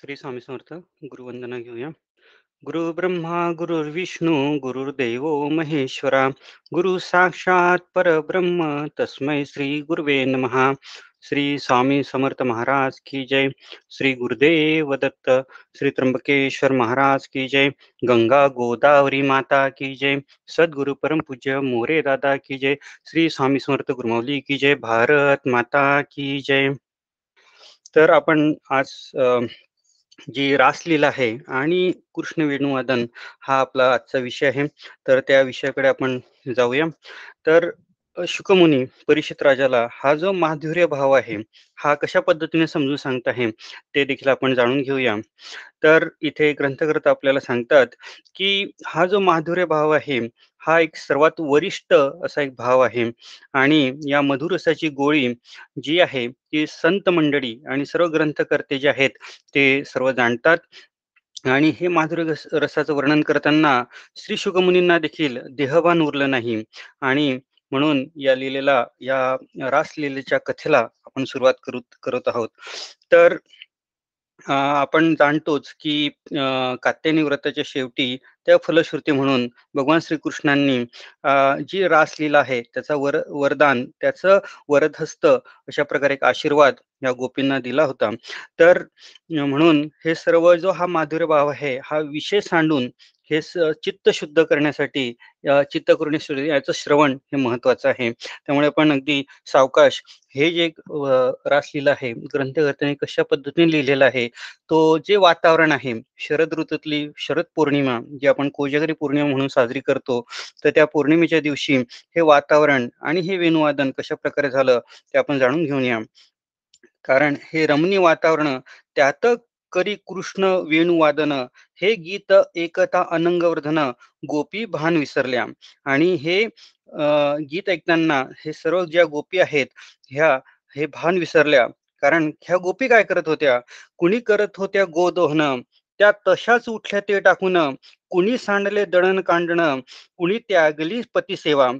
श्री स्वामी समर्थ। गुरुवंदना घेऊया। गुरु ब्रह्मा गुरुर्विष्णू गुरुर्देव महेश्वरा, गुरु साक्षात परब्रह्म, तस्मै श्री गुरुवे नमः। श्री स्वामी समर्थ महाराज की जय। श्री गुरुदेव दत्त, श्री त्र्यंबकेश्वर महाराज की जय। गंगा गोदावरी माता की जय। सदगुरु परम पूज्य मोरे दादा की जय। श्री स्वामी समर्थ गुरुमौली की जय। भारत माता की जय। तर आपण आज जी रासलीला आहे आणि कृष्ण वेणुवादन हा आपला आजचा विषय आहे. तर त्या विषयाकडे आपण जाऊया. तर शुकमुनी परीक्षित राजाला हा जो माधुर्य भाव आहे हा कशा पद्धतीने समजून सांगत आहे ते देखील आपण जाणून घेऊया. तर इथे ग्रंथकर्ता आपल्याला सांगतात की हा जो माधुर्य भाव आहे हा एक सर्वात वरिष्ठ असा एक भाव आहे आणि या मधुरसाची गोळी जी आहे ती संत मंडळी आणि सर्व ग्रंथकर्ते जे आहेत ते सर्व जाणतात आणि हे माधुर्य रसाचं वर्णन करताना श्री शुकमुनींना देखील देहभान उरलं नाही आणि म्हणून या लिलेला या रासलीलेच्या कथेला आपण सुरुवात करू करत आहोत. तर आपण जाणतोच की कात्यायनी व्रताच्या शेवटी त्या फलश्रुती म्हणून भगवान श्रीकृष्णांनी जी रासलीला आहे त्याचा वर वरदान त्याचं वरदहस्त अशा प्रकारे एक आशीर्वाद या गोपींना दिला होता. तर म्हणून हे सर्व जो हा माधुर्य भाव आहे हा विषय सांडून हे चित्त शुद्ध करण्यासाठी चित्तकृणी याचं श्रवण हे महत्वाचं आहे. त्यामुळे आपण अगदी सावकाश हे जे रासलीला आहे ग्रंथकर्त्याने कशा पद्धतीने लिहिलेलं आहे तो जे वातावरण आहे शरद ऋतूतली शरद पौर्णिमा जी आपण कोजागरी पौर्णिमा म्हणून साजरी करतो तर त्या पौर्णिमेच्या दिवशी हे वातावरण आणि हे वेणुवादन कशा प्रकारे झालं ते आपण जाणून घेऊन या. कारण हे रमणीय वातावरण त्यात करी कृष्ण वेणुवादन. हे गीत एकता अनंगवर्धन गोपी भान विसरल्या. आणि हे गीत ऐकताना हे सर्व ज्या गोपी आहेत ह्या हे भान विसरल्या. कारण ह्या गोपी काय करत होत्या? कुणी करत होत्या गोदोहन? त्या तशाच उठल्या ते टाकून. कुणी सांडले दळण कांडण? कुणी त्यागली पतिसेवा?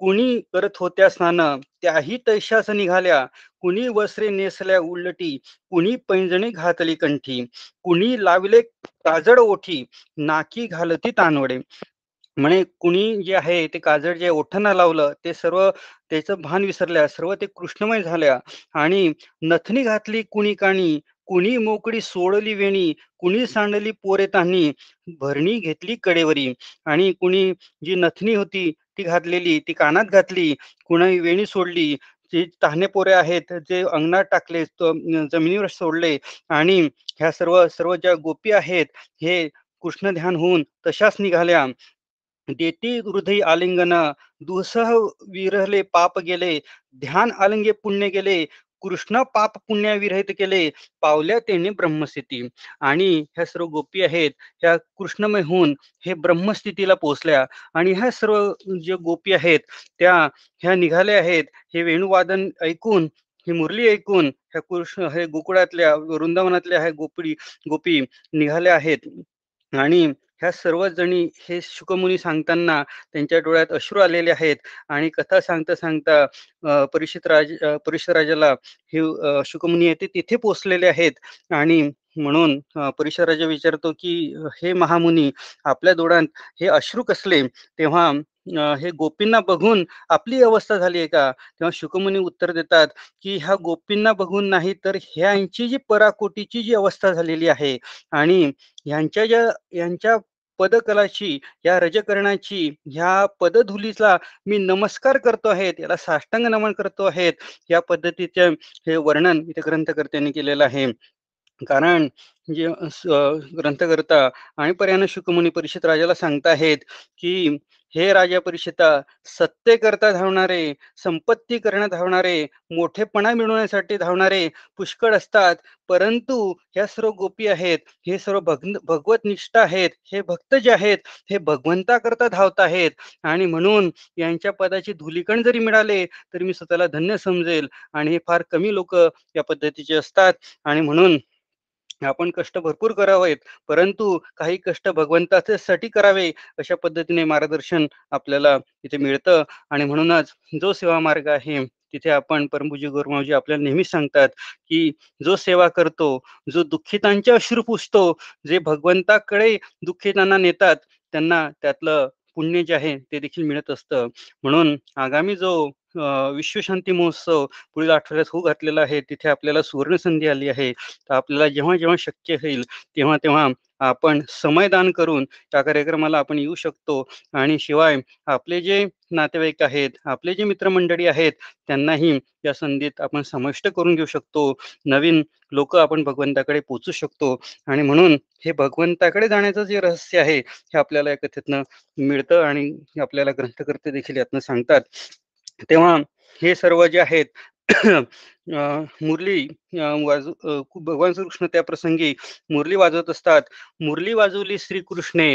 कुणी करत होत्या स्नान त्याही तैशास निघाल्या. कुणी वस्त्रे नेसल्या उलटी कुणी पैंजणी घातली कंठी कुणी लावले काजड ओठी नाकी घालती तानवडे म्हणे कुणी जे आहे ते काजळ जे ओठांना लावलं ते सर्व त्याचं भान विसरल्या सर्व ते कृष्णमय झाल्या. आणि नथनी घातली कुणी काणी कुणी मोकळी सोडली वेणी कुणी सांडली पोरे तान्ही भरणी घेतली कडेवरी. आणि कुणी जी नथनी होती ती घातलेली ती कानात घातली कुणी वेणी सोडली जे तान्हे पोरे आहेत जे अंगणात टाकले जमिनीवर सोडले आणि ह्या सर्व सर्व ज्या गोपी आहेत हे कृष्ण ध्यान होऊन तशाच निघाल्या. देती हृदय आलिंगन दुसह विरहले पाप गेले ध्यान आलिंगे पुण्य गेले कृष्ण पाप पुण्याविरहित केले. पावल्या त्याने ब्रह्मस्थिती. आणि ह्या सर्व गोपी आहेत ह्या कृष्णमय होऊन हे ब्रह्मस्थितीला पोहोचल्या. आणि ह्या सर्व जे गोपी आहेत त्या ह्या निघाल्या आहेत. हे वेणुवादन ऐकून ही मुरली ऐकून ह्या कृष्ण हे गोकुळातल्या वृंदावनातल्या ह्या गोपी गोपी निघाल्या आहेत. आणि ह्या सर्वच जणी हे शुकमुनी सांगताना त्यांच्या डोळ्यात अश्रू आलेले आहेत आणि कथा सांगता सांगता परिषद राज परिषद राजाला हे शुकमुनी आहे ते तिथे पोचलेले आहेत आणि म्हणून परिषद राजा विचारतो की हे महामुनी आपल्या डोळ्यात हे अश्रू कसले? तेव्हा हे गोपींना बघून आपली अवस्था झाली आहे का? तेव्हा शुकमुनी उत्तर देतात की ह्या गोपींना बघून नाही तर ह्यांची जी पराकोटीची जी अवस्था झालेली आहे आणि ह्यांच्या ज्या यांच्या पदकलाची या रजकरणाची ह्या पदधुलीचा मी नमस्कार करतो आहे याला साष्टांग नमन करतो आहेत या पद्धतीचे हे वर्णन इथे ग्रंथकर्त्यांनी केलेलं आहे. कारण जे ग्रंथकर्ता आणि पर्यान शुकमुनी परिषद राजाला सांगताहेत की हे राजा परिषदा सत्य करता धावणारे संपत्ती करण्यात धावणारे मोठेपणा मिळवण्यासाठी धावणारे पुष्कळ असतात परंतु ह्या सर्व गोपी आहेत हे सर्व भग भगवत निष्ठ आहेत हे भक्त जे आहेत हे भगवंताकरता धावत आहेत आणि म्हणून यांच्या पदाची धुलीकण जरी मिळाले तरी मी स्वतःला धन्य समजेल आणि हे फार कमी लोक या पद्धतीचे असतात आणि म्हणून आपण कष्ट भरपूर करावेत परंतु काही कष्ट भगवंतासाठी करावे अशा पद्धतीने मार्गदर्शन आपल्याला इथे मिळतं. आणि म्हणूनच जो सेवा मार्ग आहे तिथे आपण परमपूज्य गोरमावजी आपल्याला नेहमीच सांगतात की जो सेवा करतो जो दुःखितांचे अश्रू पुसतो जे भगवंताकडे दुःखितांना नेतात त्यांना त्यातलं पुण्य जे आहे ते देखील मिळत असतं. म्हणून आगामी जो विश्वशांती महोत्सव पुढील आठवड्यात होऊ घातलेला आहे. तिथे आपल्याला सुवर्ण संधी आली आहे. तर आपल्याला जेव्हा जेव्हा शक्य होईल तेव्हा तेव्हा आपण समयदान करून त्या कार्यक्रमाला आपण येऊ शकतो. आणि शिवाय आपले जे नातेवाईक आहेत आपले जे मित्रमंडळी आहेत त्यांनाही या संधीत आपण समाविष्ट करून घेऊ शकतो. नवीन लोक आपण भगवंताकडे पोचू शकतो. आणि म्हणून हे भगवंताकडे जाण्याचं जे रहस्य आहे हे आपल्याला या कथेतनं मिळतं आणि आपल्याला ग्रंथकर्ते देखील यातनं सांगतात. तेव्हा हे सर्व जे आहेत मुरली वाजू भगवान श्रीकृष्ण त्या प्रसंगी मुरली वाजवत असतात. मुरली वाजवली श्रीकृष्णे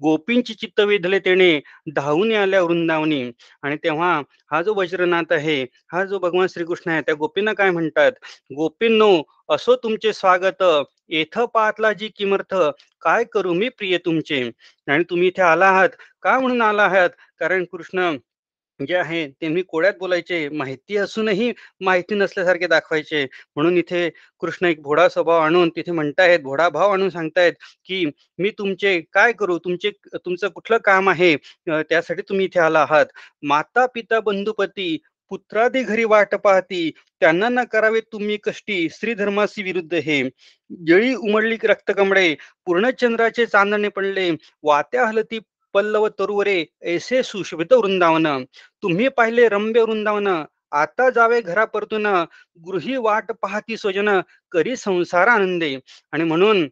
गोपींची चित्त वेधले तेने धावून आल्या वृंदावनी. आणि तेव्हा हा जो वज्रनाथ आहे हा जो भगवान श्रीकृष्ण आहे त्या गोपींना काय म्हणतात? गोपींनो असो तुमचे स्वागत. येथ पाहतला जी किमर्थ काय करू मी प्रिय तुमचे? आणि तुम्ही इथे आला आहात? का म्हणून आला आहात? कारण कृष्ण जे आहे ते मी कोड्यात बोलायचे माहिती असूनही माहिती नसल्यासारखे दाखवायचे. म्हणून इथे कृष्ण एक भोडा स्वभाव आणून तिथे म्हणतायत भोडा भाव आणून सांगतायत की मी तुमचे काय करू? तुमचे तुमचं कुठलं काम आहे? त्यासाठी तुम्ही इथे आला आहात. माता पिता बंधुपती पुत्रादी घरी वाट पाहती. त्यांना न करावे तुम्ही कष्टी श्री धर्मासी विरुद्ध हे. जळी उमडली रक्तकमळे पूर्णचंद्राचे चांदणे पडले. वात्या हलती पल्लव तरुवरे ऐसे सुशोभित वृंदावन. तुम्ही पाहिले रम्य वृंदावन. आता जावे घरा परतून गृही वाट पाहती स्वजन करी संसार आनंदे. आणि म्हणून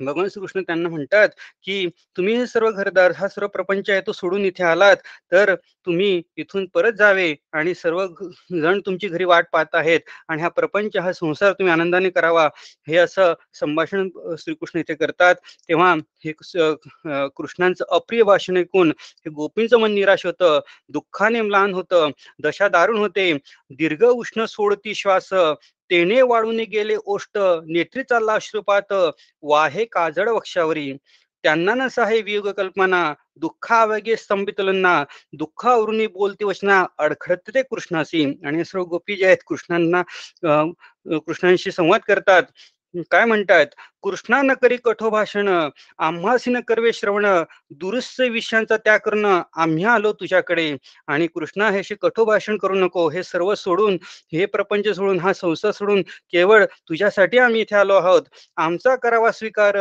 भगवान श्रीकृष्ण त्यांना म्हणतात की तुम्ही हे सर्व घरदार हा सर्व प्रपंच आहे तो सोडून इथे आलात. तर तुम्ही इथून परत जावे आणि सर्व जण तुमची घरी वाट पाहत आहेत आणि हा प्रपंच हा संसार तुम्ही आनंदाने करावा. हे असं संभाषण श्रीकृष्ण इथे करतात. तेव्हा हे कृष्णांचं अप्रिय भाषण ऐकून हे गोपींचं मन निराश होतं. दुःखाने म्लान होतं. दशा दारुण होते. दीर्घ उष्ण सोडती श्वास तेने वाढून गेले ओष्ट नेत्री चालला अश्रुपात वाहे काजळ वक्षावरी. त्यांना नसा हे वियोग कल्पना दुःखावेगे स्तंभितलना दुःखावरून बोलते वचना अडखडते कृष्णासी. आणि सर्व गोपी जे आहेत कृष्णांना कृष्णांशी संवाद करतात. काय म्हणतात? कृष्णा न करी कठो भाषण आम्हासी न करवे श्रवण दुरुस्त विषयांचा त्याग करणं आम्ही आलो तुझ्याकडे. आणि कृष्णा ह्याशी कठो भाषण करू नको हे सर्व सोडून हे प्रपंच सोडून हा संसार सोडून केवळ तुझ्यासाठी आम्ही इथे आलो आहोत. आमचा करावा स्वीकार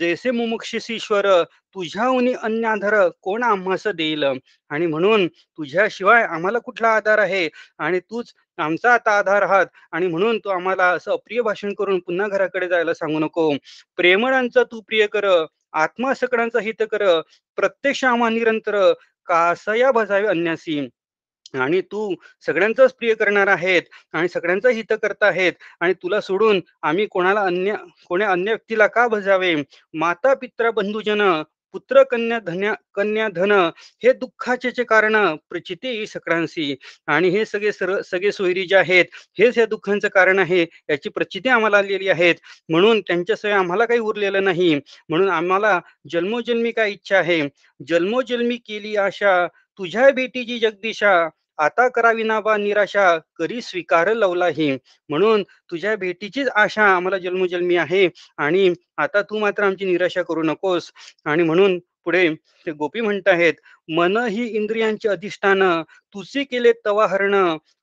जैसे मुमुक्षिस ईश्वर तुझ्याहून अन्य आधार कोण आम्हास देईल? आणि म्हणून तुझ्याशिवाय आम्हाला कुठला आधार आहे? आणि तूच आमचा आता आधार आहात आणि म्हणून तू आम्हाला असं अप्रिय भाषण करून पुन्हा घराकडे जायला सांगू नको. प्रेमळांचा तू प्रिय कर. आत्मा सकळांचा हित कर. प्रत्यक्ष आम्हा निरंतर. कासया भजावे अन्यासी. आणि तू सगळ्यांचाच प्रिय करणार आहेत. आणि सगळ्यांचं हित करत आहेत. आणि तुला सोडून आम्ही कोणाला अन्य कोण्या अन्य व्यक्तीला का भजावे? माता पित्रा बंधुजन पुत्र कन्या धन्या कन्या धन हे दुःखाचे कारण प्रचिती सगळ्यांशी आणि हे सगळे सर सगळे सोयरी जे आहेत हेच या दुःखांचं कारण आहे. याची प्रचिती आम्हाला आलेली आहेत. म्हणून त्यांच्याशिवाय आम्हाला काही उरलेलं नाही. म्हणून आम्हाला जन्मोजन्मी काय इच्छा आहे? जन्मोजन्मी केली आशा तुझ्या बेटीची जगदीशा आता करावी ना बा निराशा करी स्वीकार लवलाही म्हणून तुझ्या भेटीचीच आशा आम्हाला जन्मजन्मी आहे आणि आता तू मात्र आमची निराशा करू नकोस. आणि म्हणून पुढे ते गोपी म्हणत आहेत मन ही इंद्रियांचे अधिष्ठान तुसी केले तवा हरण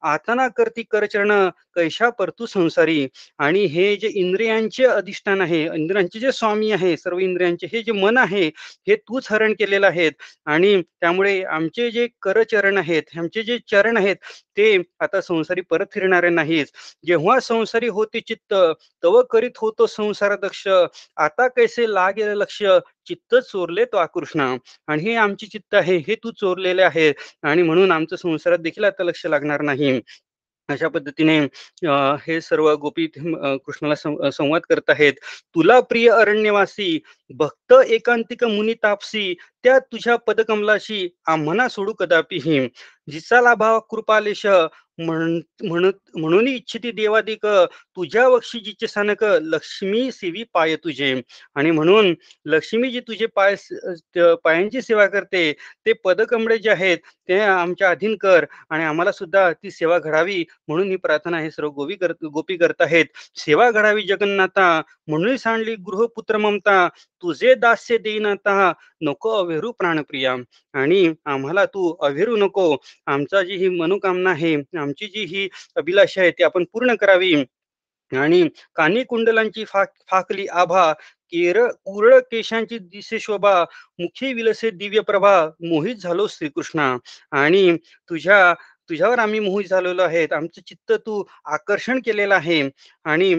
आतना करती करचरण कैशा परतू संसारी. आणि हे जे इंद्रियांचे अधिष्ठान आहे इंद्रियांचे जे स्वामी आहे सर्व इंद्रियांचे हे जे मन आहे हे तूच हरण केलेलं आहेत. आणि त्यामुळे आमचे जे करचरण आहेत आमचे जे चरण आहेत ते आता संसारी परत फिरणारे नाहीच जेव्हा संसारी होते चित्त तव करीत होतो संसार दक्ष. आता कैसे लागेल लक्ष चित्त चोरले तो आकृष्ण. आणि हे आमची चित्त आहे. हे तू चोरलेले आहे आणि म्हणून आमच्या संसारात देखील आता लक्ष लागणार नाही. अशा पद्धतीने हे सर्व गोपी कृष्णाला संवाद करत आहेत. तुला प्रिय अरण्यवासी भक्त एकांतिक मुनी तापसी त्या तुझ्या पदकमलाशी आम्हाला सोडू कदापि जिचा लाभा कृपालेश म्हण म्हणत म्हणून इच्छिती देवादिक तुझ्या वक्षीजीचे सनक लक्ष्मी सेवी पाय तुझे. आणि म्हणून लक्ष्मी जी तुझे पाय पायांची सेवा करते ते पदकमळे जे आहेत ते आमच्या अधीन कर. आणि आम्हाला सुद्धा ती सेवा घडावी म्हणून ही प्रार्थना हे सर्व गोपी करत गोपी करत आहेत. सेवा घडावी जगन्नाथा म्हणून सांडली गृहपुत्र ममता तुझे दास्य देईनाता नको अवेरू प्राणप्रिया. आणि आम्हाला तू अवेरू नको. आमचा जी ही मनोकामना आहे आमची जी ही अभिलाषा आहे ती आपण पूर्ण करावी. आणि कानी कुंडलांची फाक फाकली आभा केर कुरळ केशांची दिसे शोभा मुखी विलसे दिव्य प्रभा मोहित झालो श्रीकृष्णा. आणि तुझ्या तुझ्यावर आम्ही मोहित झालेलो आहेत. आमचं चित्त तू आकर्षण केलेलं आहे. आणि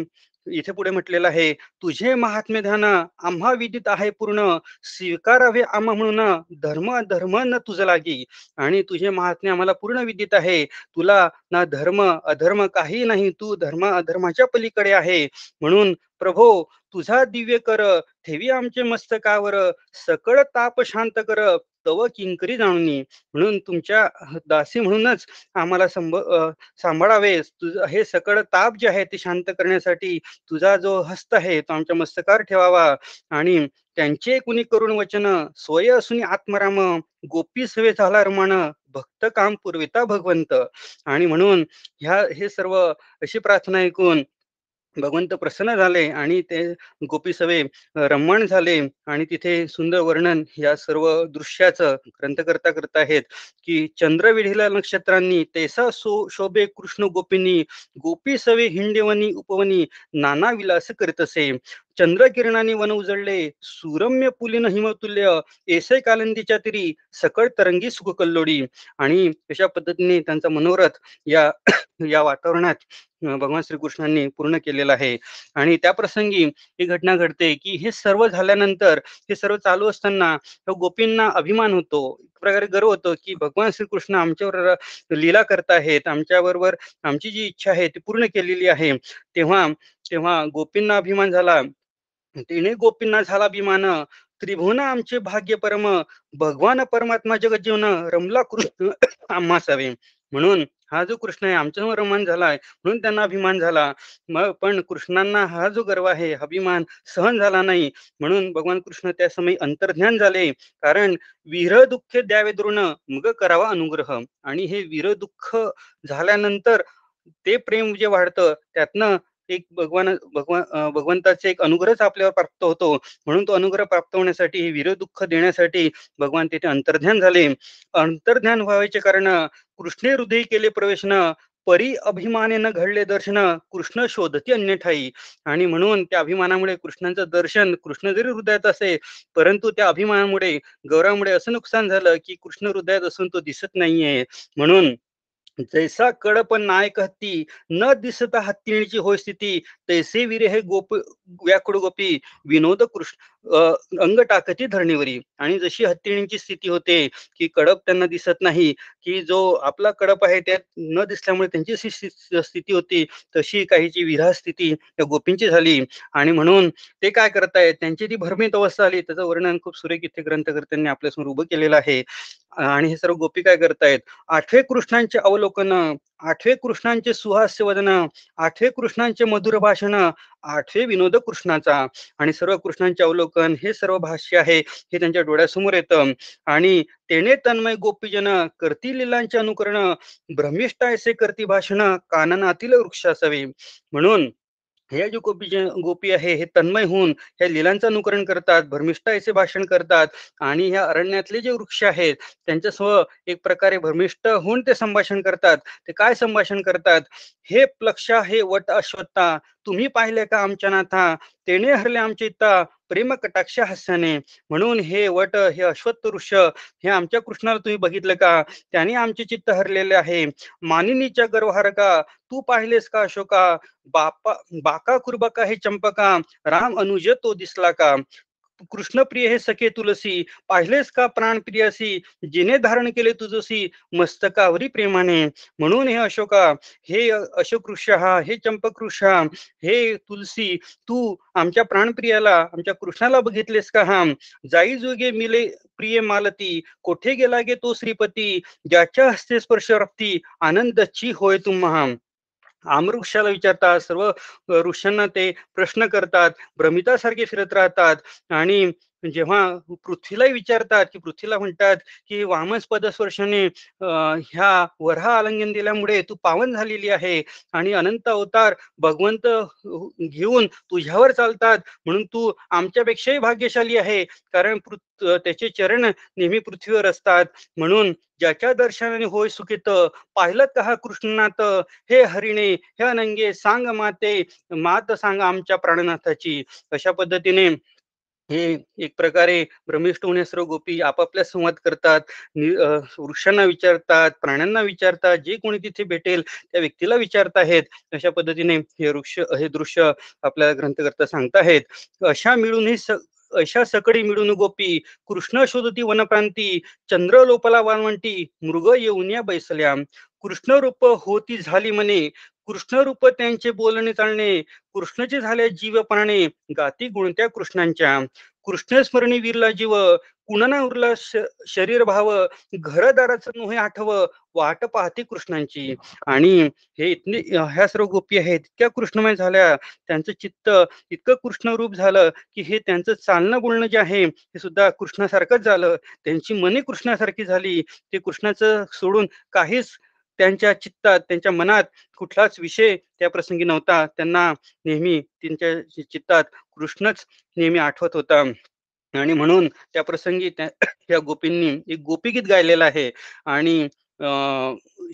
इथे पुढे म्हटलेलं आहे तुझे महात्म्य ध्यान आम्हा विदित आहे पूर्ण स्वीकारावे आम्हा म्हणून धर्म धर्म न तुझं लागी. आणि तुझे महात्म्य आम्हाला पूर्ण विदित आहे. तुला ना धर्म अधर्म काही नाही. तू धर्म अधर्माच्या पलीकडे आहे. म्हणून प्रभो तुझा दिव्य कर. ठेवी आमचे मस्तकावर. सकळ ताप शांत कर. तव किंकरी जाणून म्हणून तुमच्या दासी म्हणूनच आम्हाला संभ सांभाळावे. हे सकळ ताप जे आहे ते शांत करण्यासाठी तुझा जो हस्त आहे तो आमच्या मस्तकार ठेवावा. आणि त्यांचे कुणी करुण वचन स्वय असून आत्मराम गोपी सवे झाला रमान भक्त काम पुरविता भगवंत. आणि म्हणून ह्या हे सर्व अशी प्रार्थना ऐकून भगवंत प्रसन्न झाले आणि ते गोपी सवे रमण झाले आणि तिथे सुंदर वर्णन या सर्व दृश्याचं ग्रंथकर्ता करत आहेत की चंद्रविढीला नक्षत्रांनी तेसा सो शोभे कृष्ण गोपींनी गोपी सवे हिंडेवनी उपवनी नाना विलास करीत असे. चंद्रकिरणाने वन उजळले सुरम्य पुलिन हिमतुल्य एसे कालंदीच्या तरी सकळ तरंगी सुख कल्लोडी आणि अशा पद्धतीने त्यांचा मनोरथ या या वातावरणात भगवान श्रीकृष्णांनी पूर्ण केलेला आहे. आणि त्या प्रसंगी ही घटना घडते की हे सर्व झाल्यानंतर हे सर्व चालू असताना गोपींना अभिमान होतो. एक प्रकारे गर्व होतो की भगवान श्रीकृष्ण आमच्यावर लीला करत आहेत आमच्या बरोबर आमची जी इच्छा आहे ती पूर्ण केलेली आहे. तेव्हा तेव्हा गोपींना अभिमान झाला. तिने गोपींना झाला विमान त्रिभुवन आमचे भाग्य परम. भगवान परमात्मा जगत जीवन. रमला कृष्ण आम्हासावे म्हणून हा जो कृष्ण आहे आमच्यासमोर रमान झालाय म्हणून त्यांना अभिमान झाला. मग पण कृष्णांना हा जो गर्व आहे अभिमान सहन झाला नाही. म्हणून भगवान कृष्ण त्या समय अंतर्ज्ञान झाले. कारण वीर दुःख द्यावे द्रोण मग करावा अनुग्रह. आणि हे वीर दुःख झाल्यानंतर ते प्रेम जे वाढतं त्यातनं एक भगवान भगवान भगवंताचे एक अनुग्रहच आपल्यावर प्राप्त होतो. म्हणून तो अनुग्रह प्राप्त होण्यासाठी विरह दुःख देण्यासाठी भगवान तिथे अंतर्ध्यान झाले. अंतर्ध्यान व्हायचे कारण कृष्णे हृदय केले प्रवेशन परी अभिमानेनं घडले दर्शन कृष्ण शोधती अन्य ठाई आणि म्हणून त्या अभिमानामुळे कृष्णांचं दर्शन कृष्ण जरी हृदयात असे परंतु त्या अभिमानामुळे गौरामुळे असं नुकसान झालं की कृष्ण हृदयात असून तो दिसत नाहीये. म्हणून जैसा कडप नायक हत्ती न दिसता हत्तीची होय स्थिती तैसे वीर हे गोप व्याकुड गोपी विनोद कृष्ण अंग टाकती धरणीवरी. आणि जशी हत्तीणींची स्थिती होते की कडप त्यांना दिसत नाही की जो आपला कडप आहे त्यात न दिसल्यामुळे त्यांची स्थिती होती तशी काहीची विधा स्थिती त्या गोपींची झाली. आणि म्हणून ते काय करतायत त्यांची ती भरमीत अवस्था आली त्याचं वर्णन खूप सुरेख इथे ग्रंथकर्त्यांनी आपल्यासमोर उभं केलेलं आहे. आणि हे सर्व गोपी काय करतायत आठवे कृष्णांचे अवलोकन आठवे कृष्णांचे सुहास्य वदन आठवे कृष्णांचे मधुर भाषण आठवे विनोद कृष्णाचा. आणि सर्व कृष्णांचे अवलोकन हे सर्व भाष्य आहे हे त्यांच्या डोळ्यासमोर येतं. आणि तेने तन्मय गोपीजन करती लिलांचे अनुकरण भ्रमिष्ठायसे करती भाषण काननातील वृक्ष असावे. म्हणून हे जे गोपी जे गोपी आहे हे तन्मय होऊन ह्या लिलांचं अनुकरण करतात भर्मिष्ठा याचे भाषण करतात आणि ह्या अरण्यातले जे वृक्ष आहेत त्यांच्यासह एक प्रकारे भर्मिष्ठ होऊन ते संभाषण करतात. ते काय संभाषण करतात? हे प्लक्षा हे वट अश्वत्था तुम्ही पाहिले का आमच्या नाथा? तेने हरले आमच्या इत्ता प्रेम कटाक्ष हास्याने. म्हणून हे वट हे अश्वत्थ वृक्ष हे आमच्या कृष्णाला तुम्ही बघितलं का? त्याने आमचे चित्त हरलेले आहे. मानिनीच्या गर्वहारका तू पाहिलेस का अशोका? बापा बाका कुर्बका हे चंपका. राम अनुज तो दिसला का? कृष्णप्रिय हे सखे तुलसी पाहिलेस का प्राणप्रियसी जिने धारण केले तुझसी मस्तकावरी प्रेमाने. म्हणून हे अशोका हे अशोक हा हे चंपक हे तुलसी तू आमच्या प्राणप्रियाला आमच्या कृष्णाला बघितलेस का हा? जाई जोगे मिले प्रिय मालती कोठे गेला गे तो श्रीपती? ज्याच्या हस्ते स्पर्श रक्ती आनंदची होय तुम्हा. आमवृक्षाला विचारतात सर्व वृक्षांना ते प्रश्न करतात भ्रमितासारखे फिरत राहतात आणि जेव्हा पृथ्वीला विचारतात की पृथ्वीला म्हणतात की वामस पदस्पर्शाने ह्या वरहा आलंगन दिल्यामुळे तू पावन झालेली आहे आणि अनंत अवतार भगवंत घेऊन तुझ्यावर चालतात म्हणून तू आमच्यापेक्षाही भाग्यशाली आहे. कारण त्याचे चरण नेहमी पृथ्वीवर असतात. म्हणून ज्याच्या दर्शनाने होय सुखित पाहिलं का हा कृष्णनाथ हे हरिणे हे अनंगे सांग माते मात सांग आमच्या प्राणनाथाची. अशा पद्धतीने हे एक प्रकारे भ्रमिष्ट होण्यासर्व गोपी आपापल्या संवाद करतात वृक्षांना विचारतात प्राण्यांना विचारतात जे कोणी तिथे भेटेल त्या व्यक्तीला विचारत आहेत. अशा पद्धतीने हे वृक्ष हे दृश्य आपल्याला ग्रंथकर्ता सांगताहेत अशा मिळून हे अशा सकडी मिळून गोपी कृष्ण शोधती वनप्रांती चंद्र लोपला वानवंटी मृग येऊन या बैसल्या. कृष्ण रूप होती झाली म्हणे कृष्ण रूप त्यांचे बोलणे चालणे कृष्णचे झाले जीवपणाने गाती गुणत्या कृष्णांच्या. कृष्ण स्मरणी विरला जीव कुणाना उरला शरीर भाव घरदाराचं नोहे आठव वाट पाहते कृष्णांची. आणि हे इतने ह्या सर्व गोपी आहेत इतक्या कृष्णमय झाल्या त्यांचं चित्त इतकं कृष्णरूप झालं की हे त्यांचं चालणं बोलणं जे आहे हे सुद्धा कृष्णासारखंच झालं. त्यांची मने कृष्णासारखी झाली. ते कृष्णाचं सोडून काहीच त्यांच्या चित्तात त्यांच्या मनात कुठलाच विषय त्या प्रसंगी नव्हता. त्यांना नेहमी त्यांच्या चित्तात कृष्णच नेहमी आठवत होता. आणि म्हणून त्या प्रसंगी त्या गोपींनी एक गोपीगीत गायलेलं आहे. आणि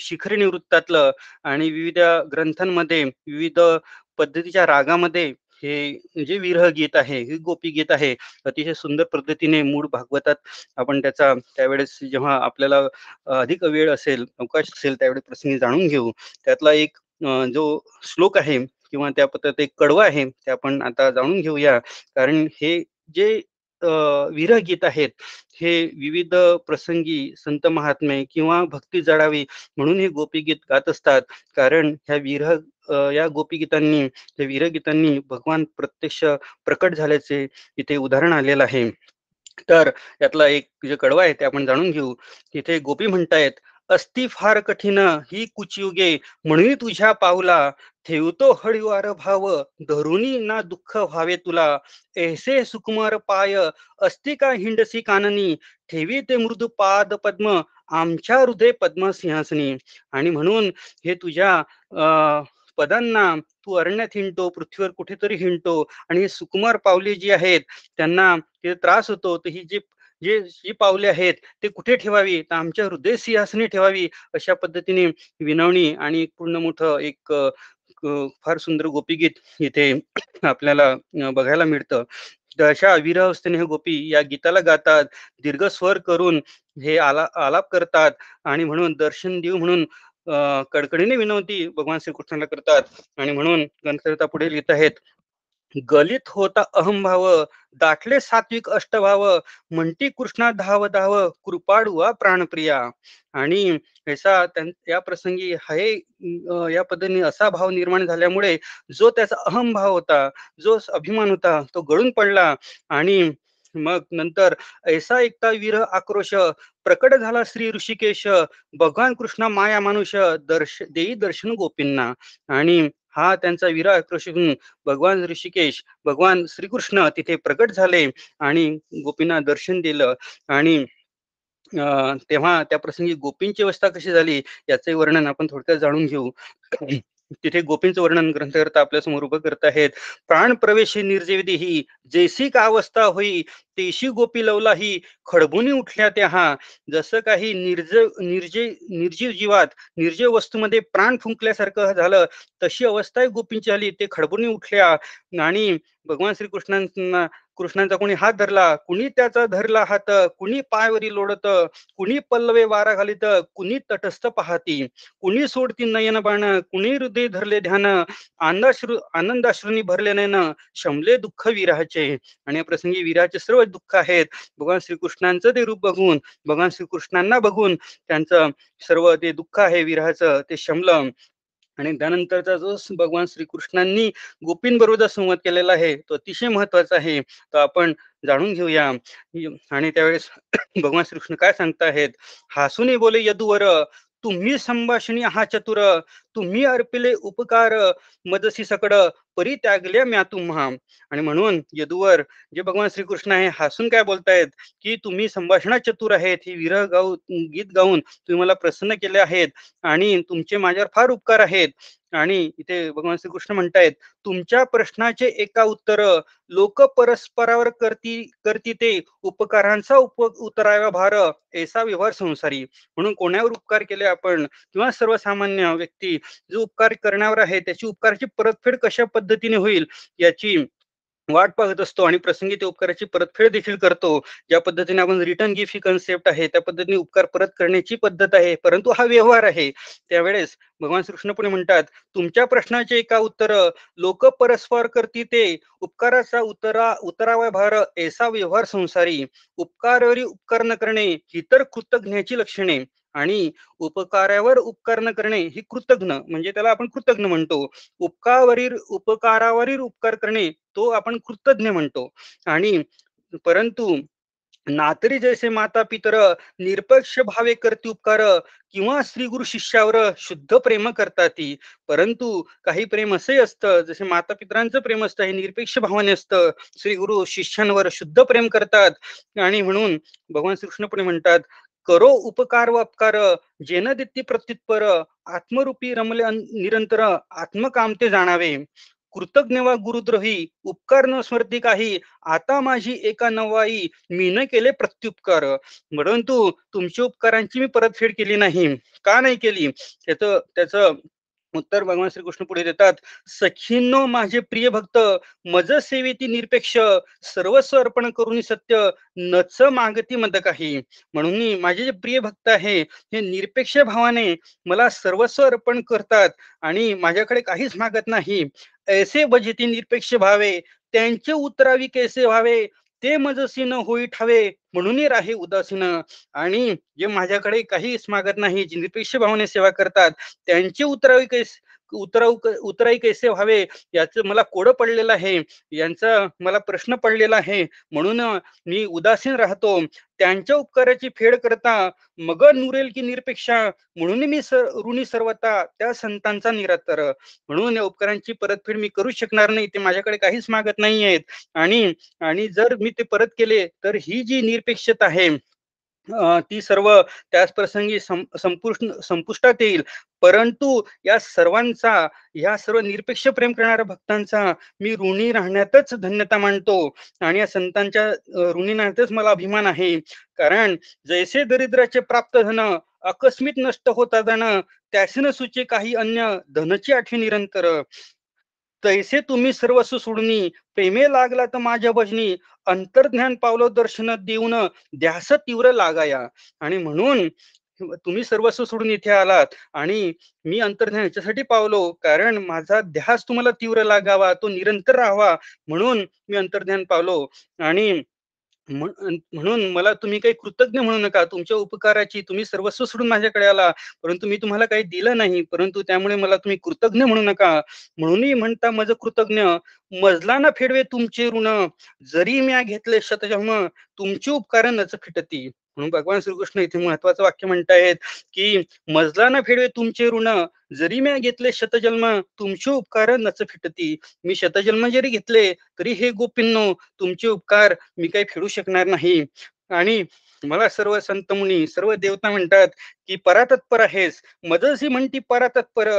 शिखरी निवृत्तातलं आणि विविध ग्रंथांमध्ये विविध पद्धतीच्या रागामध्ये हे जे विरह गीत आहे हे गोपी गीत आहे अतिशय सुंदर पद्धतीने मूळ भागवतात आपण त्याचा त्यावेळेस जेव्हा आपल्याला अधिक वेळ असेल अवकाश असेल त्यावेळेस प्रसंगी जाणून घेऊ. त्यातला एक जो श्लोक आहे किंवा त्या पद्धत एक कडवा आहे ते आपण आता जाणून घेऊया. कारण हे जे विरहगीत आहेत. हे विविध प्रसंगी संत महात्मे किंवा भक्ती जडावी म्हणून हे गोपी गीत गात असतात. कारण ह्या विरह या गोपीगीतांनी त्या भगवान प्रत्यक्ष प्रकट झाल्याचे इथे उदाहरण आलेलं आहे. तर यातला एक जे कडवा आहे ते आपण जाणून घेऊ. तिथे गोपी म्हणतायत अस्ती फार कठीण ही कुचयुगे. म्हणून तुझ्या पावला ठेवतो हळीवार भाव धरुनी ना दुःख व्हावे तुला. ऐसे सुकुमार पाय अस्ति का हिंडसी काननी. ठेवी ते मृदू पाद पद्म आमच्या हृदय पद्म सिंहासनी. आणि म्हणून हे तुझ्या अं पदांना तू अरण्यात हिंडतो पृथ्वीवर कुठेतरी हिंडतो. आणि हे सुकुमार पावले जी आहेत त्यांना त्रास होतो तर ही जी जे जी पावले आहेत ते कुठे ठेवावी? तर आमच्या हृदय सिंहासनी ठेवावी अशा पद्धतीने विनवणी आणि एक पूर्ण मोठं एक फार सुंदर गोपीगीत इथे आपल्याला बघायला मिळतं. अशा अविरावस्थेने हे गोपी या गीताला गातात दीर्घ स्वर करून हे आला आलाप करतात आणि म्हणून दर्शन देऊ म्हणून कडकडीने विनवती भगवान श्रीकृष्णाला करतात आणि म्हणून ग्रंथकर्ता पुढे लिहित आहेत. गलित होता अहंभाव दाटले सात्विक अष्टभाव म्हणती कृष्णा धाव धाव कृपाडुआ प्राणप्रिया. आणि याचा या प्रसंगी हे या पद्धतीने असा भाव निर्माण झाल्यामुळे जो त्याचा अहंभाव होता जो अभिमान होता तो गळून पडला. आणि मग नंतर ऐसा एकता वीर आक्रोश प्रकट झाला श्री ऋषिकेश भगवान कृष्ण माया मानुष दर्श देई दर्शन गोपींना. आणि हा त्यांचा विरा कृषी भगवान ऋषिकेश भगवान श्रीकृष्ण तिथे प्रकट झाले आणि गोपींना दर्शन दिलं आणि तेव्हा त्या प्रसंगी गोपींची अवस्था कशी झाली याचे वर्णन आपण थोडक्यात जाणून घेऊ. तिथे गोपींचं वर्णन ग्रंथकर्ता आपल्यासमोर उभं करत आहेत. प्राण प्रवेशी निर्जीविधी ही जैसी का अवस्था होई तेशी गोपी लवला ही खडबुनी उठल्या त्या हा जसं काही निर्ज निर्जे निर्जीव जीवात निर्जीव वस्तूमध्ये प्राण फुंकल्यासारखं झालं तशी अवस्था गोपींची आली ते खडबुनी उठल्या. आणि भगवान श्रीकृष्णांना कृष्णांचा कोणी हात धरला कुणी त्याचा धरला हात कुणी पायवरी लोडत कुणी पल्लवे वारा घालीत कुणी तटस्थ पाहती कुणी सोडती नयन बाण कुणी हृदय धरले ध्यान आनंदाश्रू आनंदाश्रूंनी भरले नयन शमले दुःख विराचे आणि या प्रसंगी विराचे सर्व दुःख आहेत. भगवान श्रीकृष्णांचं ते रूप बघून भगवान श्रीकृष्णांना बघून त्यांचं सर्व ते दुःख आहे विराचं ते शमलं. आणि त्यानंतरचा जो भगवान श्रीकृष्णांनी गोपींबरोबर संवाद केलेला आहे तो अतिशय महत्त्वाचा आहे. तो आपण जाणून घेऊया. आणि त्यावेळेस भगवान श्रीकृष्ण काय सांगताहेत? हासुनी बोले यदुवर तुम्ही संभाषणी हा चतुर तुम्ही अर्पिले उपकार मदसी सकड परित्यागल्या म्या तुम्हा. आणि म्हणून यदुवर जे भगवान श्रीकृष्ण आहे हसून काय बोलतायत? की तुम्ही संभाषणात चतुर आहेत ही विरह गाऊ गीत गाऊन तुम्ही मला प्रसन्न केले आहेत. आणि तुमचे माझ्यावर फार उपकार आहेत. आणि इथे भगवान श्रीकृष्ण म्हणतायत तुमच्या प्रश्नाचे एका उत्तर लोक परस्परावर करती करती ते उपकारांचा उप उतरावा भार ऐसा व्यवहार संसारी. म्हणून कोणावर उपकार केले आपण? किंवा सर्वसामान्य व्यक्ती जो उपकार करण्यावर आहे त्याची उपकाराची परतफेड कशा पद्धतीने होईल? याची वाट पाहत असतो आणि प्रसंगी ते उपकाराची परतफेड देखील करतो. ज्या पद्धतीने आपण रिटर्न गिफ्ट ही कन्सेप्ट आहे त्या पद्धतीने उपकार परत करण्याची पद्धत आहे परंतु हा व्यवहार आहे. त्यावेळेस भगवान श्रीकृष्ण पुणे म्हणतात तुमच्या प्रश्नाचे एका उत्तर? लोक परस्पर करती ते. उपकाराचा उतरा उतरावा भार ऐसा व्यवहार संसारी. उपकारावरी उपकार न करणे ही तर कृतज्ञाची लक्षणे. आणि उपकारावर उपकार न करणे ही कृतज्ञ म्हणजे त्याला आपण कृतज्ञ म्हणतो. उपकारावरील उपकारावरील उपकार करणे तो आपण कृतज्ञ म्हणतो. आणि परंतु नातरी जैसे माता पितर निरपक्ष भावे करती उपकार किंवा श्री गुरु शिष्यावर शुद्ध प्रेम करतात ती परंतु काही प्रेम असे असतं जसे माता पितरांचं प्रेम असतं हे निरपेक्ष भावाने असतं श्री गुरु शिष्यांवर शुद्ध प्रेम करतात. आणि म्हणून भगवान श्रीकृष्ण पुढे म्हणतात करो उपकार व अपकार जेन दित्ती प्रत्युत्पर आत्मरूपी रमले निरंतर आत्मकामते जाणावे. कृतज्ञ वा गुरुद्रोही उपकार न स्मृती काही आता माझी एका नवाई मी न केले प्रत्युपकार परंतु तुमच्या उपकारांची मी परतफेड केली नाही. का नाही केली? त्याचं त्याच उत्तर भगवान श्रीकृष्ण पुढे देतात सखींनो माझे प्रिय भक्त मज सेवेती निरपेक्ष सर्वस्व अर्पण करून सत्य नच मागती मद काही म्हणून माझे जे प्रिय भक्त आहे हे निरपेक्ष भावाने मला सर्वस्व अर्पण करतात आणि माझ्याकडे काहीच मागत नाही. ऐसे भजती निरपेक्ष भावे त्यांचे उतरावी कैसे व्हावे ते मजसीन होई ठावे म्हणून राहे उदासीन. आणि जे माझ्याकडे काही मागत नाही जे निपेक्ष भावने सेवा करतात त्यांचे उतरावी कैसे उतराऊ उतराई कैसे व्हावे? याचं मला कोडं पडलेलं आहे. यांचा मला प्रश्न पडलेला आहे. म्हणून मी उदासीन राहतो. त्यांच्या उपकाराची फेड करता मग नुरेल की निरपेक्षा. म्हणून मी सर ऋणी सर्वता त्या संतांचा निरातर. म्हणून या उपकारांची परतफेड मी करू शकणार नाही. ते माझ्याकडे काहीच मागत नाही आहेत आणि आणि जर मी ते परत केले तर ही जी निरपेक्षता आहे ती सर्व त्याच प्रसंगी संपुष्ट संपुष्टात येईल. परंतु या सर्वांचा या सर्व निरपेक्ष प्रेम करणाऱ्या भक्तांचा मी ऋणी राहण्यातच धन्यता मानतो आणि या संतांच्या ऋणी राहण्यातच मला अभिमान आहे. कारण जैसे दरिद्राचे प्राप्त धन आकस्मित नष्ट होता धन त्याचे न काही अन्य धनची आठवी निरंतर. तैसे तुम्ही सर्वस्व सोडणी प्रेमे लागला तर माझ्या भजनी अंतर्ज्ञान पावलं दर्शन देऊन ध्यास तीव्र लागाया. आणि म्हणून तुम्ही सर्वस्व सोडून इथे आलात आणि मी अंतर्ज्ञान याच्यासाठी पावलो कारण माझा ध्यास तुम्हाला तीव्र लागावा तो निरंतर राहावा म्हणून मी अंतर्ज्ञान पावलो. आणि म्हणून मला तुम्ही काही कृतज्ञ म्हणू नका. तुमच्या उपकाराची तुम्ही सर्वस्व सोडून माझ्याकडे आला परंतु मी तुम्हाला काही दिलं नाही परंतु त्यामुळे मला तुम्ही कृतज्ञ म्हणू नका. म्हणूनही म्हणता माझं कृतज्ञ मजला ना फेडवे तुमचे ऋण. जरी म्या घेतले शतजन्म तुमची उपकार नच फिटती. म्हणून भगवान श्रीकृष्ण इथे महत्वाचं वाक्य म्हणतायत की मजला ना फेडवे तुमचे ऋण. जरी म्या घेतले शतजन्म तुमचे उपकार नच फिटती. मी शतजन्म जरी घेतले तरी हे गोपींनो तुमचे उपकार मी काही फेडू शकणार नाही. आणि मला सर्व संत मुनी सर्व देवता म्हणतात की परातत्पर आहेस. मजसी म्हणती परातत्पर.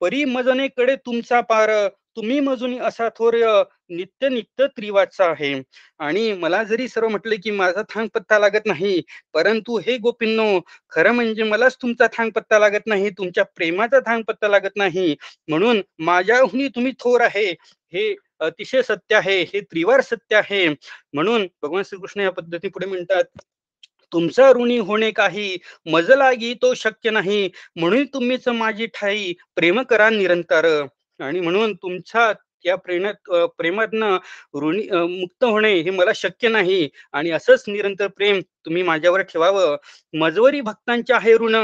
परी मजनेकडे तुमचा पार. तुम्ही मजुनी असा थोर नित्य नित्य त्रिवाचा आहे. आणि मला जरी सर्व म्हटले की माझा थांग पत्ता लागत नाही परंतु हे गोपींनो खरं म्हणजे मलाच तुमचा थांग पत्ता लागत नाही तुमच्या प्रेमाचा थांग पत्ता लागत नाही. म्हणून माझ्याहूनही तुम्ही थोर आहे. हे अतिशय सत्य आहे. हे त्रिवार सत्य आहे. म्हणून भगवान श्रीकृष्ण या पद्धती पुढे म्हणतात तुमचा ऋणी होणे काही मज लागी तो शक्य नाही. म्हणून तुम्हीच माझी ठाई. प्रेम करा निरंतर. आणि म्हणून तुमच्या या प्रेमात प्रेमातनं ऋणी मुक्त होणे हे मला शक्य नाही. आणि असंच निरंतर प्रेम तुम्ही माझ्यावर ठेवावं. मजवरी भक्तांचे आहे ऋण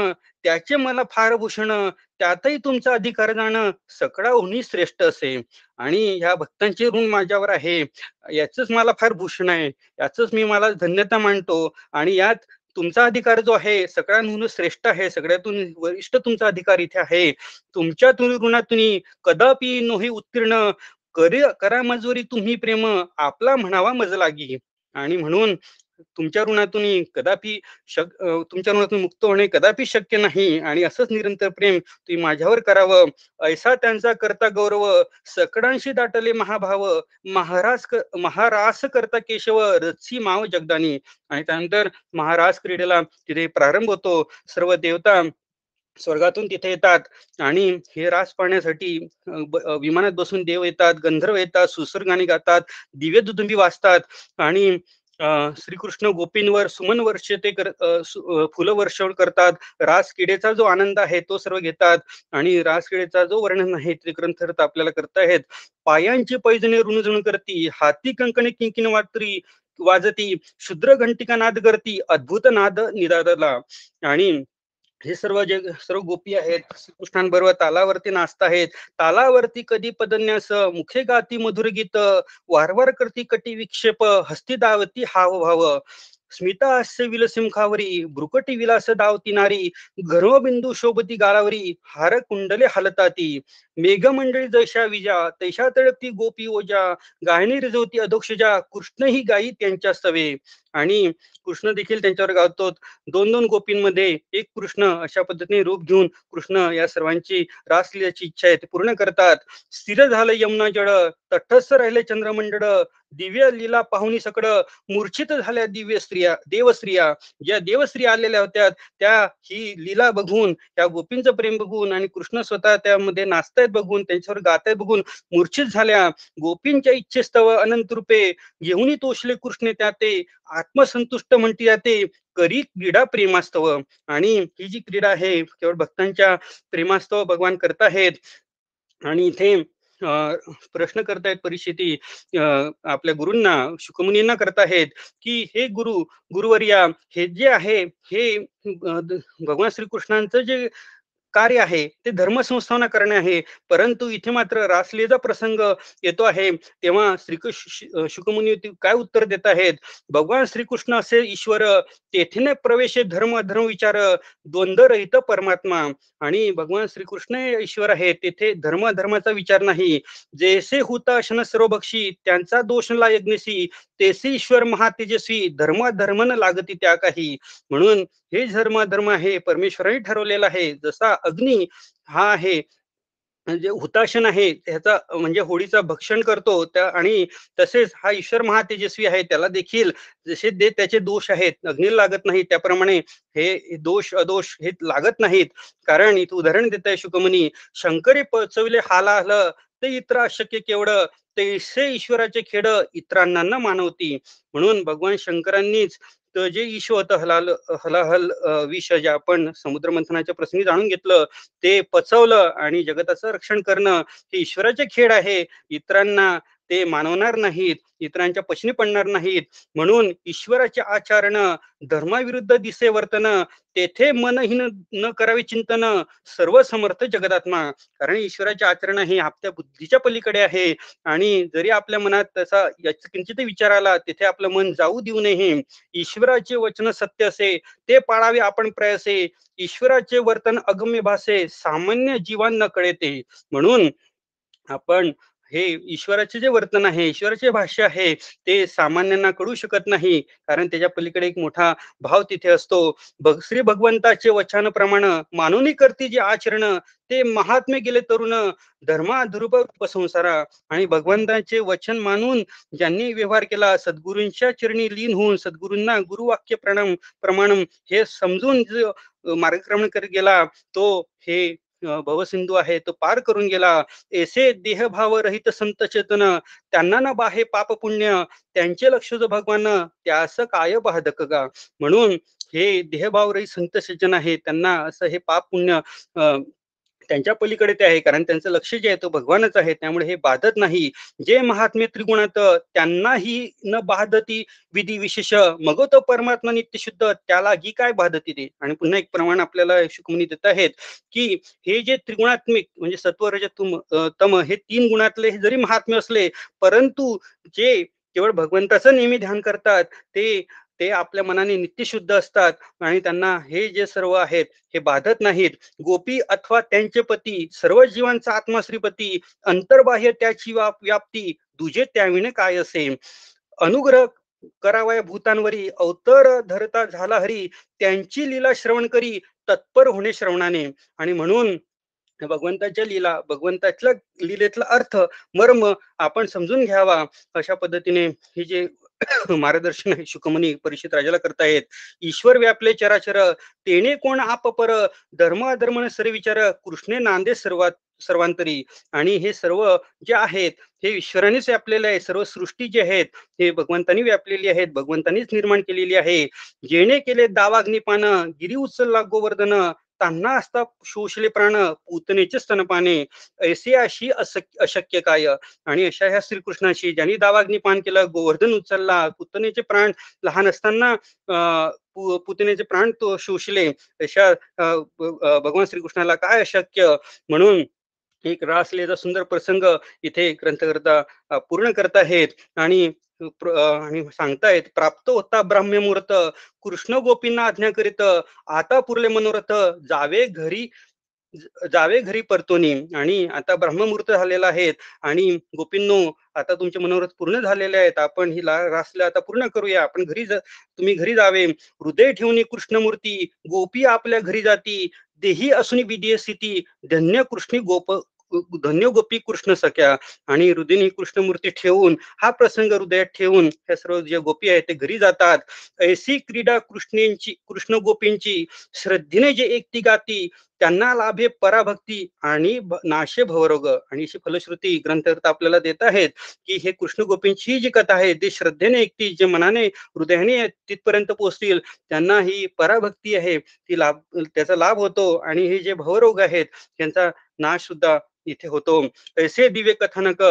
त्याचे मला फार भूषण त्यातही तुमचा अधिकार जाणं सकळाहूनही श्रेष्ठ असे. आणि ह्या भक्तांचे ऋण माझ्यावर आहे. याच मला फार भूषण आहे. याच मी मला धन्यता मानतो. आणि यात तुमचा अधिकार जो आहे सगळ्यांहून श्रेष्ठ आहे सगळ्यातून वरिष्ठ तुमचा अधिकार इथे आहे. तुमच्या ऋणातून कदापि नोही उत्तीर्ण करी करा मजुरी तुम्ही प्रेम आपला म्हणावा मज लागी आणि म्हणून तुमच्या ऋणातून कदापि शक तुमच्या ऋणातून मुक्त होणे कदापि शक्य नाही आणि असंच निरंतर प्रेम तुम्ही माझ्यावर करावं. ऐसा त्यांचा करता गौरव सकडांशी दाटले महाभाव महाराज महारास करता केशव रथी माव जगदानी. आणि त्यानंतर महाराज क्रीडेला तिथे प्रारंभ होतो. सर्व देवता स्वर्गातून तिथे येतात आणि हे रास पाहण्यासाठी विमानात बसून देव येतात गंधर्व येतात सुसर गाणी गातात दिव्य दुदुंबी वाचतात आणि श्रीकृष्ण गोपींवर सुमन वर्ष ते कर फुलं वर्षवण करतात. रास किडेचा जो आनंद आहे तो सर्व घेतात आणि रास किडेचा जो वर्णन आहे ते ग्रंथ आपल्याला करतायत पायांची पैजणे ऋणझुण करती हाती कंकणे किंकिन वात्री वाजती शुद्र घंटिका नाद करती अद्भुत नाद निदादला. आणि हे सर्व जे सर्व गोपी आहेत श्रीकृष्णांबरोबर तालावरती नाचत आहेत. तालावरती कधी पदन्यास मुखे गाती मधुर गीत वारवार करती कटी विक्षेप हस्ती दावती हाव भाव. स्मिता हास्य विलसिंखावरी ब्रुकटी विलास दावती नारी गर्वबिंदू शोभती गालावरी हार कुंडले हलताती. मेघमंडळी जैशा विजा तैशा तळपती गोपी ओजा गायणी रिजवती अधोक्षजा कृष्ण ही गायी त्यांच्या सवे. आणि कृष्ण देखील त्यांच्यावर गावतो दोन दोन गोपींमध्ये एक कृष्ण अशा पद्धतीने रूप घेऊन कृष्ण या सर्वांची रासलीची इच्छा आहे ते पूर्ण करतात. स्थिर झालं यमुना जड तटस्थ राहिले चंद्रमंडळ दिव्य लीला पाहुणी सकड मूर्छित झाल्या दिव्य स्त्रिया देवस्त्रिया. ज्या देवस्त्रिया आलेल्या होत्या त्या ही लीला बघून त्या गोपींचं प्रेम बघून आणि कृष्ण स्वतः त्यामध्ये नाचतायत बघून त्यांच्यावर गातायत बघून मूर्छित झाल्या. गोपींच्या इच्छेस्तव अनंत रूपे घेऊन तोषले कृष्ण त्या ते आत्मसंतुष्ट म्हणते जाते. करी क्रीडा प्रेमास्तव. आणि ही जी क्रीडा आहे केवळ भक्तांच्या प्रेमास्तव भगवान करत आहेत आणि इथे प्रश्न करतायत परिस्थिती आपल्या गुरूंना शुकमुनींना करतायत की हे गुरु गुरुवर्या हे जे आहे हे भगवान श्रीकृष्णांचं जे कार्य आहे ते धर्मसंस्थापना करणे आहे. परंतु इथे मात्र रासलेचा प्रसंग येतो आहे. तेव्हा श्रीकृष्ण शुकमुनी काय उत्तर देत आहेत? भगवान श्रीकृष्ण असे ईश्वर तेथे प्रवेश धर्म धर्म विचार द्वंद्वरहित परमात्मा आणि भगवान श्रीकृष्ण ईश्वर आहे. तेथे धर्म धर्माचा विचार नाही. जैसे हुता शन सर्वभक्षी त्यांचा दोष यज्ञसी तेसे ईश्वर महातेजस्वी धर्म धर्म न लागती त्या काही. म्हणून हे धर्म धर्म आहे परमेश्वरही ठरवलेला आहे. जसा अग्नी हा आहे. म्हणजे हुताशन आहे त्याचा म्हणजे होळीचा भक्षण करतो त्या आणि तसेच हा ईश्वर महातेजस्वी आहे त्याला देखील जसे दे त्याचे दोष आहेत. अग्नी लागत नाही त्याप्रमाणे हे दोष अदोष हे लागत नाहीत. कारण इथं उदाहरण देत आहे शुकमनी शंकरी पचवले हाला ते इतर अशक्य केवढं? तैसे ईश्वराचे खेड इतरांना न मानवती. म्हणून भगवान शंकरांनीच तर जे ईश्व होतं हलाल हलाहल विष जे आपण समुद्र मंथनाच्या प्रसंगी जाणून घेतलं ते पचवलं आणि जगताचं रक्षण करणं हे ईश्वराचे खेळ आहे. इतरांना ते मानवणार नाहीत इतरांच्या पश्नी पडणार नाहीत. म्हणून ईश्वराचे आचरण धर्माविरुद्ध दिसे वर्तन तेथे मनहीन न करावे चिंतन सर्व समर्थ जगदात्मा. कारण ईश्वराचे आचरण हे आपल्या बुद्धीच्या पलीकडे आहे. आणि जरी आपल्या मनात तसा किंचित विचार आला तिथे आपलं मन जाऊ देऊ नये. ईश्वराचे वचन सत्य असे ते पाळावे आपण प्रयासे. ईश्वराचे वर्तन अगम्य भासे सामान्य जीवांना कळेते. म्हणून आपण हे ईश्वराचे जे वर्तन आहे ईश्वराचे भाष्य आहे ते सामान्यांना कळू शकत नाही. कारण त्याच्या पलीकडे एक मोठा भाव तिथे असतो. श्री भगवंताचे वचन प्रमाण मानवनी करती जे आचरण ते महात्मे गेले तरुण धर्मा ध्रुव संसारा आणि भगवंताचे वचन मानून ज्यांनी व्यवहार केला सद्गुरूंच्या चरणी लीन होऊन सद्गुरूंना गुरुवाक्य प्रणाम प्रमाण हे समजून जो मार्गक्रमण करत गेला तो हे भवसिंधू आहे तो पार करून गेला. ऐसे देहभाव रहित संत चेतन त्यांना ना बाहे पाप पुण्य त्यांचे लक्ष जो भगवान त्यास काय बाधक गा? म्हणून हे देहभाव रहित संत सज्जन आहे त्यांना असं हे पाप पुण्य अ, त्यांच्या पलीकडे ते आहे. कारण त्यांचं लक्ष जे आहे तो भगवानच आहे. त्यामुळे हे बाधत नाही. जे महात्मे त्रिगुणात त्यांनाही न बाधती विधी विशेष मग तो परमात्मा नित्य शुद्ध त्याला ही काय बाधती ते? आणि पुन्हा एक प्रमाण आपल्याला शुकमुनी देत आहेत की हे जे त्रिगुणात्मिक म्हणजे सत्व रज तुम तम हे तीन गुणातले हे जरी महात्मे असले परंतु जे केवळ भगवंताचं नेहमी ध्यान करतात ते ते आपल्या मनाने नित्यशुद्ध असतात आणि त्यांना हे जे सर्व आहेत हे बाधत नाहीत. गोपी अथवा त्यांचे पती सर्व जीवांचा आत्मा श्रीपती अंतर्बाह्य त्याची व्याप्ती दुजे त्याविणे काय असे अनुग्रह करावया भूतांवरी अवतर धरता झाला हरी त्यांची लीला श्रवण करी तत्पर होणे श्रवणाने. आणि म्हणून भगवंताच्या लीला भगवंताच्या लीलेतला अर्थ मर्म आपण समजून घ्यावा अशा पद्धतीने हे जे मार्गदर्शन आहे शुकमनी परिषद राजाला करतायत ईश्वर व्यापले चराचर तेने कोण आप पर? धर्म अधर्म सर विचार कृष्णे नांदे सर्वात सर्वांतरी. आणि हे सर्व जे आहेत हे ईश्वरानेच व्यापलेलं आहे. सर्व सृष्टी जी आहेत हे भगवंतानी व्यापलेली आहेत. भगवंतानीच निर्माण केलेली आहे. जेणे केले दावाग्निपान गिरी उचलला गोवर्धन त्यांना असता शोषले प्राण पूतनेचे स्तनपाने. ऐसे अशी अशक्य काय? आणि अशा ह्या श्रीकृष्णाशी ज्यांनी दावाग्निपान केलं गोवर्धन उचलला पुतनेचे प्राण लहान असताना अं, पु- पुतनेचे प्राण तो शोषले. अशा भगवान श्रीकृष्णाला काय अशक्य? म्हणून एक रासलेचा सुंदर प्रसंग इथे ग्रंथकर्ता पूर्ण करत आहेत. आणि सांगतायत प्राप्त होता ब्राह्म्यमुहूर्त कृष्ण गोपींना आज्ञा करीत आता पुरले मनोरथ जावे घरी जावे घरी परतोनी आणि आता ब्रह्ममुहूर्त झालेला आहेत. आणि गोपींनो आता तुमचे मनोरथ पूर्ण झालेले आहेत. आपण ही ला- रासला आता पूर्ण करूया. आपण घरी तुम्ही घरी जावे. हृदय ठेवणी कृष्णमूर्ती. गोपी आपल्या घरी जाती. देही असून विधीय स्थिती धन्य कृष्णी गोप धन्य गोपी कृष्ण सख्या आणि हृदयनी कृष्णमूर्ती ठेवून हा प्रसंग हृदयात ठेवून हे सर्व जे गोपी आहेत ते घरी जातात. ऐसी क्रीडा कृष्णेंची कृष्ण गोपींची श्रद्धेने जे एकटी गाती त्यांना लाभे पराभक्ती आणि नाशे भवरोग आणि अशी फलश्रुती ग्रंथकर्ता आपल्याला देत आहेत की हे कृष्ण गोपींची जी कथा आहे ती श्रद्धेने ऐकतील जे मनाने हृदयाने तिथपर्यंत पोहोचतील त्यांना ही पराभक्ती आहे ती लाभ त्याचा लाभ होतो आणि हे जे भवरोग आहेत त्यांचा नाश सुद्धा इथे होतो. ऐसे दिव्य कथानक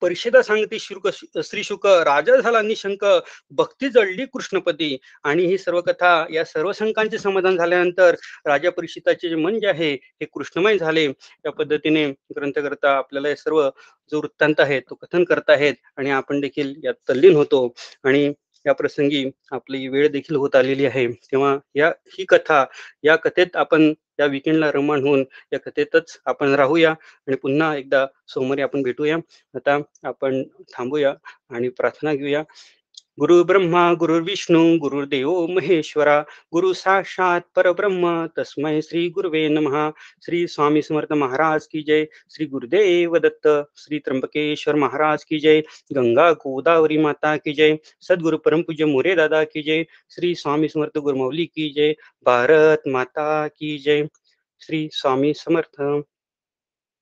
परिषदा सांगते शुक श्री शुक राजा झाला निशंक भक्ती जळली कृष्णपती आणि ही सर्व कथा या सर्व शंकांचे समाधान झाल्यानंतर राजा परिषदाचे जे मन जे आहे हे कृष्णमय झाले. या पद्धतीने ग्रंथकर्ता आपल्याला हे सर्व जो वृत्तांत आहे तो कथन करताहेत आणि आपण देखील यात तल्लीन होतो. आणि या प्रसंगी आपली वेळ देखील होत आलेली आहे. तेव्हा या ही कथा या कथेत आपण या विकेंडला रमण होऊन या कथेतच आपण राहूया आणि पुन्हा एकदा सोमवारी आपण भेटूया. आता आपण थांबूया आणि प्रार्थना घेऊया. गुरु ब्रह्मा गुरु विष्णू गुरुर्देव महेश्वरा गुरु साक्षात परब्रह्म तस्मै श्री गुरुवे नमः। श्री स्वामी समर्थ महाराज की जय। श्री गुरुदेव दत्त श्री त्र्यंबकेश्वर महाराज की जय। गंगा गोदावरी माता की जय। सद्गुरु परम पूज्य मोरे दादा की जय। श्री स्वामी समर्थ गुरुमौली की जय। भारत माता की जय। श्री स्वामी समर्थ।